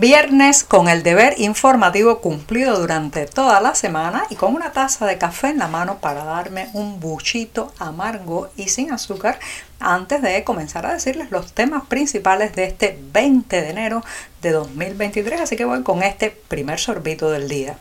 Viernes con el deber informativo cumplido durante toda la semana y con una taza de café en la mano para darme un buchito amargo y sin azúcar antes de comenzar a decirles los temas principales de este 20 de enero de 2023. Así que voy con este primer sorbito del día.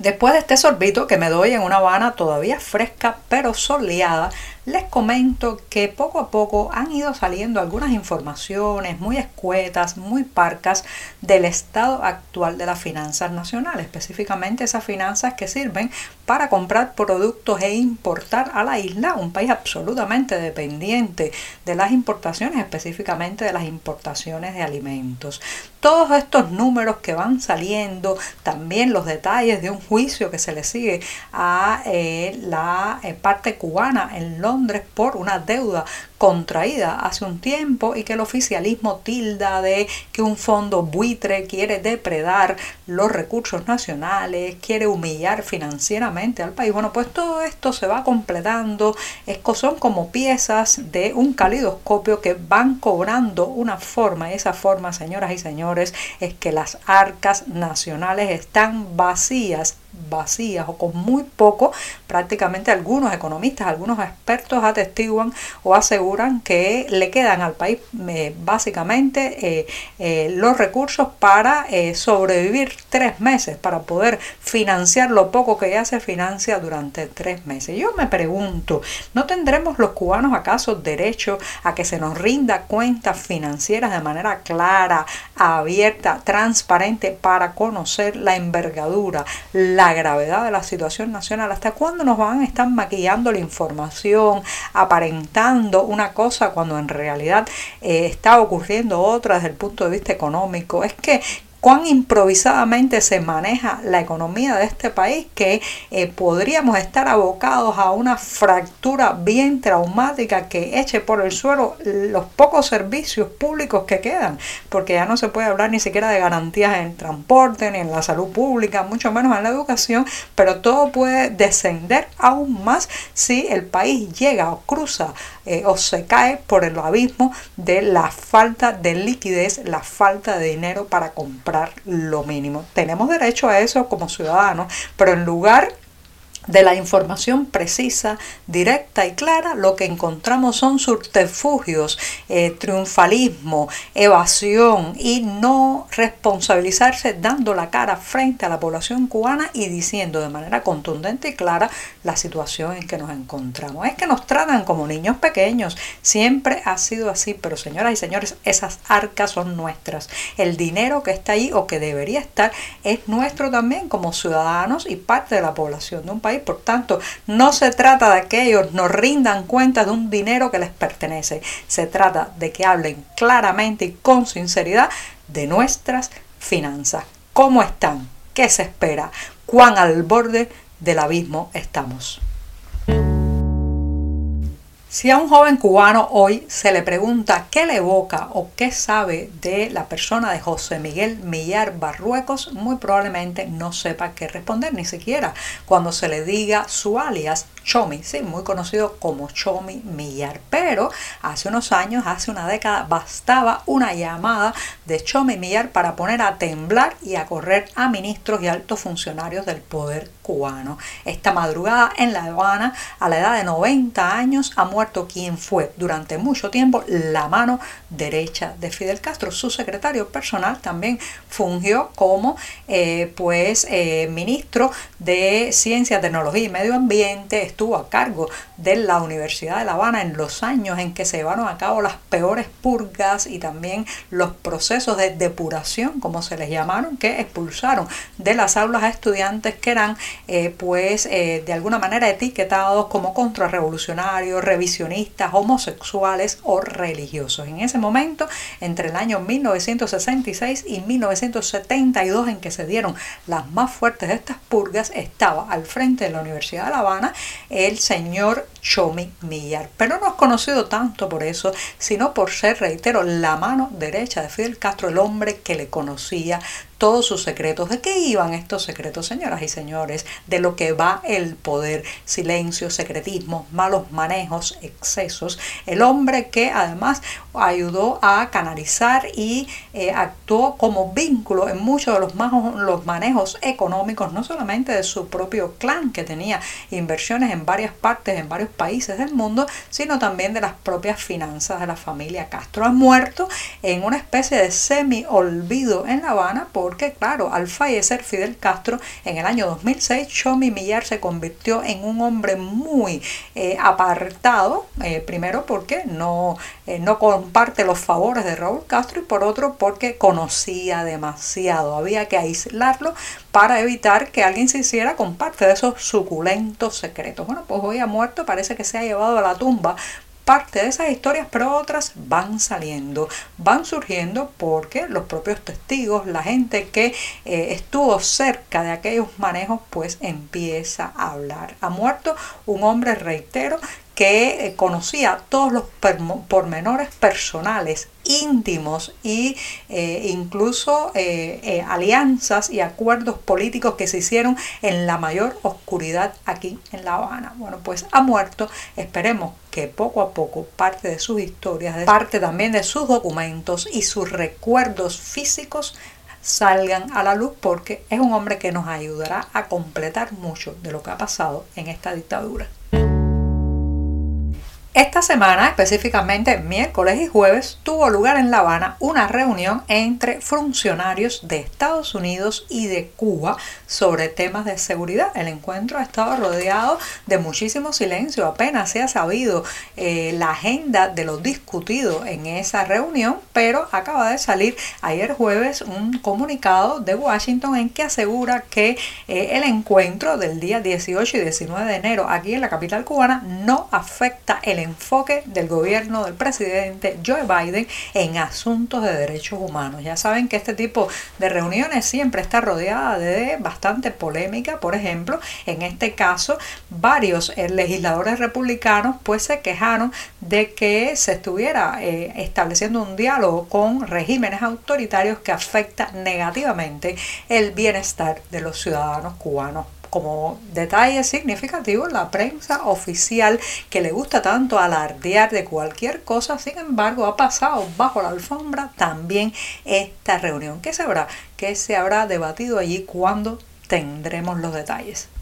Después de este sorbito que me doy en una Habana todavía fresca pero soleada, les comento que poco a poco han ido saliendo algunas informaciones muy escuetas, muy parcas del estado actual de las finanzas nacionales, específicamente esas finanzas que sirven para comprar productos e importar a la isla, un país absolutamente dependiente de las importaciones, específicamente de las importaciones de alimentos. Todos estos números que van saliendo, también los detalles de un juicio que se le sigue a eh, la eh, parte cubana en Londres, por una deuda contraída hace un tiempo y que el oficialismo tilda de que un fondo buitre quiere depredar los recursos nacionales, quiere humillar financieramente al país. Bueno, pues todo esto se va completando, son como piezas de un calidoscopio que van cobrando una forma y esa forma, señoras y señores, es que las arcas nacionales están vacías vacías o con muy poco, prácticamente algunos economistas, algunos expertos atestiguan o aseguran que le quedan al país eh, básicamente eh, eh, los recursos para sobrevivir tres meses, para poder financiar lo poco que ya se financia durante tres meses. Yo me pregunto, ¿no tendremos los cubanos acaso derecho a que se nos rinda cuentas financieras de manera clara, abierta, transparente para conocer la envergadura, la la gravedad de la situación nacional, hasta cuándo nos van a estar maquillando la información, aparentando una cosa cuando en realidad eh, está ocurriendo otra desde el punto de vista económico. Es que cuán improvisadamente se maneja la economía de este país que eh, podríamos estar abocados a una fractura bien traumática que eche por el suelo los pocos servicios públicos que quedan, porque ya no se puede hablar ni siquiera de garantías en el transporte, ni en la salud pública, mucho menos en la educación, pero todo puede descender aún más si el país llega o cruza eh, o se cae por el abismo de la falta de liquidez, la falta de dinero para comprar lo mínimo. Tenemos derecho a eso como ciudadanos, pero en lugar de la información precisa, directa y clara, lo que encontramos son subterfugios, eh, triunfalismo, evasión y no responsabilizarse dando la cara frente a la población cubana y diciendo de manera contundente y clara la situación en que nos encontramos. Es que nos tratan como niños pequeños, siempre ha sido así, pero señoras y señores, esas arcas son nuestras. El dinero que está ahí o que debería estar es nuestro también como ciudadanos y parte de la población de un país por tanto, no se trata de que ellos nos rindan cuenta de un dinero que les pertenece. Se trata de que hablen claramente y con sinceridad de nuestras finanzas. ¿Cómo están? ¿Qué se espera? ¿Cuán al borde del abismo estamos? Si a un joven cubano hoy se le pregunta qué le evoca o qué sabe de la persona de José Miguel Millar Barruecos, muy probablemente no sepa qué responder, ni siquiera cuando se le diga su alias Chomi, sí, muy conocido como Chomi Millar. Pero hace unos años, hace una década, bastaba una llamada de Chomi Millar para poner a temblar y a correr a ministros y altos funcionarios del poder cubano. Esta madrugada en La Habana, a la edad de 90 años, ha muerto quien fue durante mucho tiempo la mano derecha de Fidel Castro. Su secretario personal también fungió como eh, pues eh, ministro de Ciencia, Tecnología y Medio Ambiente estuvo a cargo de la Universidad de La Habana en los años en que se llevaron a cabo las peores purgas y también los procesos de depuración, como se les llamaron, que expulsaron de las aulas a estudiantes que eran eh, pues eh, de alguna manera etiquetados como contrarrevolucionarios, revisionistas, homosexuales o religiosos. En ese momento, entre el año 1966 y 1972 en que se dieron las más fuertes de estas purgas, estaba al frente de la Universidad de La Habana el señor Chomi Millar. Pero no es conocido tanto por eso, sino por ser, reitero, la mano derecha de Fidel Castro, el hombre que le conocía todos sus secretos. ¿De qué iban estos secretos, señoras y señores? De lo que va el poder, silencio, secretismo, malos manejos, excesos. El hombre que además ayudó a canalizar y eh, actuó como vínculo en muchos de los, los manejos económicos, no solamente de su propio clan, que tenía inversiones en varias partes, en varios países del mundo, sino también de las propias finanzas de la familia Castro. Ha muerto en una especie de semi-olvido en La Habana por porque claro, al fallecer Fidel Castro en el año 2006, Chomi Millar se convirtió en un hombre muy eh, apartado, eh, primero porque no, eh, no comparte los favores de Raúl Castro y por otro porque conocía demasiado, había que aislarlo para evitar que alguien se hiciera con parte de esos suculentos secretos. Bueno, pues hoy ha muerto, parece que se ha llevado a la tumba parte de esas historias, pero otras van saliendo, van surgiendo porque los propios testigos, la gente que eh, estuvo cerca de aquellos manejos, pues empieza a hablar. Ha muerto un hombre, reitero, que eh, conocía todos los pormenores personales, íntimos e incluso eh, alianzas y acuerdos políticos que se hicieron en la mayor oscuridad aquí en La Habana. Bueno, pues ha muerto. Esperemos que poco a poco parte de sus historias, parte también de sus documentos y sus recuerdos físicos salgan a la luz porque es un hombre que nos ayudará a completar mucho de lo que ha pasado en esta dictadura. Esta semana, específicamente miércoles y jueves, tuvo lugar en La Habana una reunión entre funcionarios de Estados Unidos y de Cuba sobre temas de seguridad. El encuentro ha estado rodeado de muchísimo silencio, apenas se ha sabido eh, la agenda de lo discutido en esa reunión, pero acaba de salir ayer jueves un comunicado de Washington en que asegura que eh, el encuentro del día 18 y 19 de enero aquí en la capital cubana no afecta el enfoque del gobierno del presidente Joe Biden en asuntos de derechos humanos. Ya saben que este tipo de reuniones siempre está rodeada de bastante polémica. Por ejemplo, en este caso, varios eh, legisladores republicanos pues se quejaron de que se estuviera eh, estableciendo un diálogo con regímenes autoritarios que afecta negativamente el bienestar de los ciudadanos cubanos como detalle significativo, la prensa oficial que le gusta tanto alardear de cualquier cosa, sin embargo, ha pasado bajo la alfombra también esta reunión. ¿Qué se habrá? ¿Qué se habrá debatido allí cuando tendremos los detalles?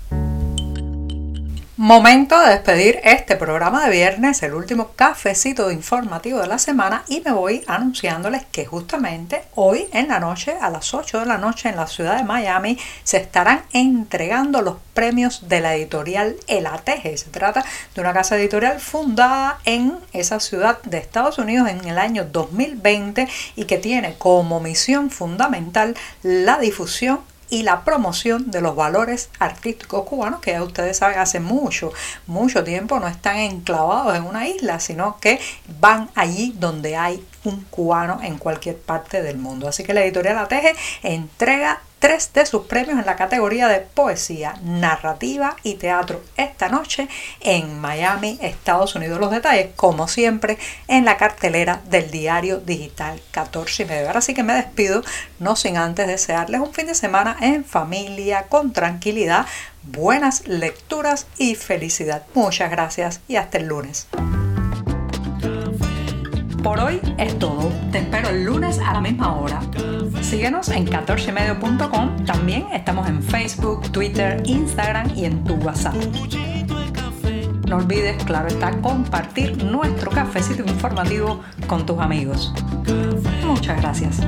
Momento de despedir este programa de viernes, el último cafecito informativo de la semana y me voy anunciándoles que justamente hoy en la noche, a las 8 de la noche en la ciudad de Miami, se estarán entregando los premios de la editorial El Ateje. Se trata de una casa editorial fundada en esa ciudad de Estados Unidos en el año 2020 y que tiene como misión fundamental la difusión y la promoción de los valores artísticos cubanos que ya ustedes saben hace mucho, mucho tiempo no están enclavados en una isla, sino que van allí donde hay un cubano en cualquier parte del mundo. Así que la editorial Ateje entrega tres de sus premios en la categoría de poesía, narrativa y teatro esta noche en Miami, Estados Unidos. Los detalles, como siempre, en la cartelera del diario digital 14 y medio. Ahora sí que me despido, no sin antes desearles un fin de semana en familia, con tranquilidad, buenas lecturas y felicidad. Muchas gracias y hasta el lunes. Por hoy es todo. Te espero el lunes a la misma hora. Síguenos en 14medio.com. También estamos en Facebook, Twitter, Instagram y en tu WhatsApp. No olvides, claro está, compartir nuestro cafecito informativo con tus amigos. Muchas gracias.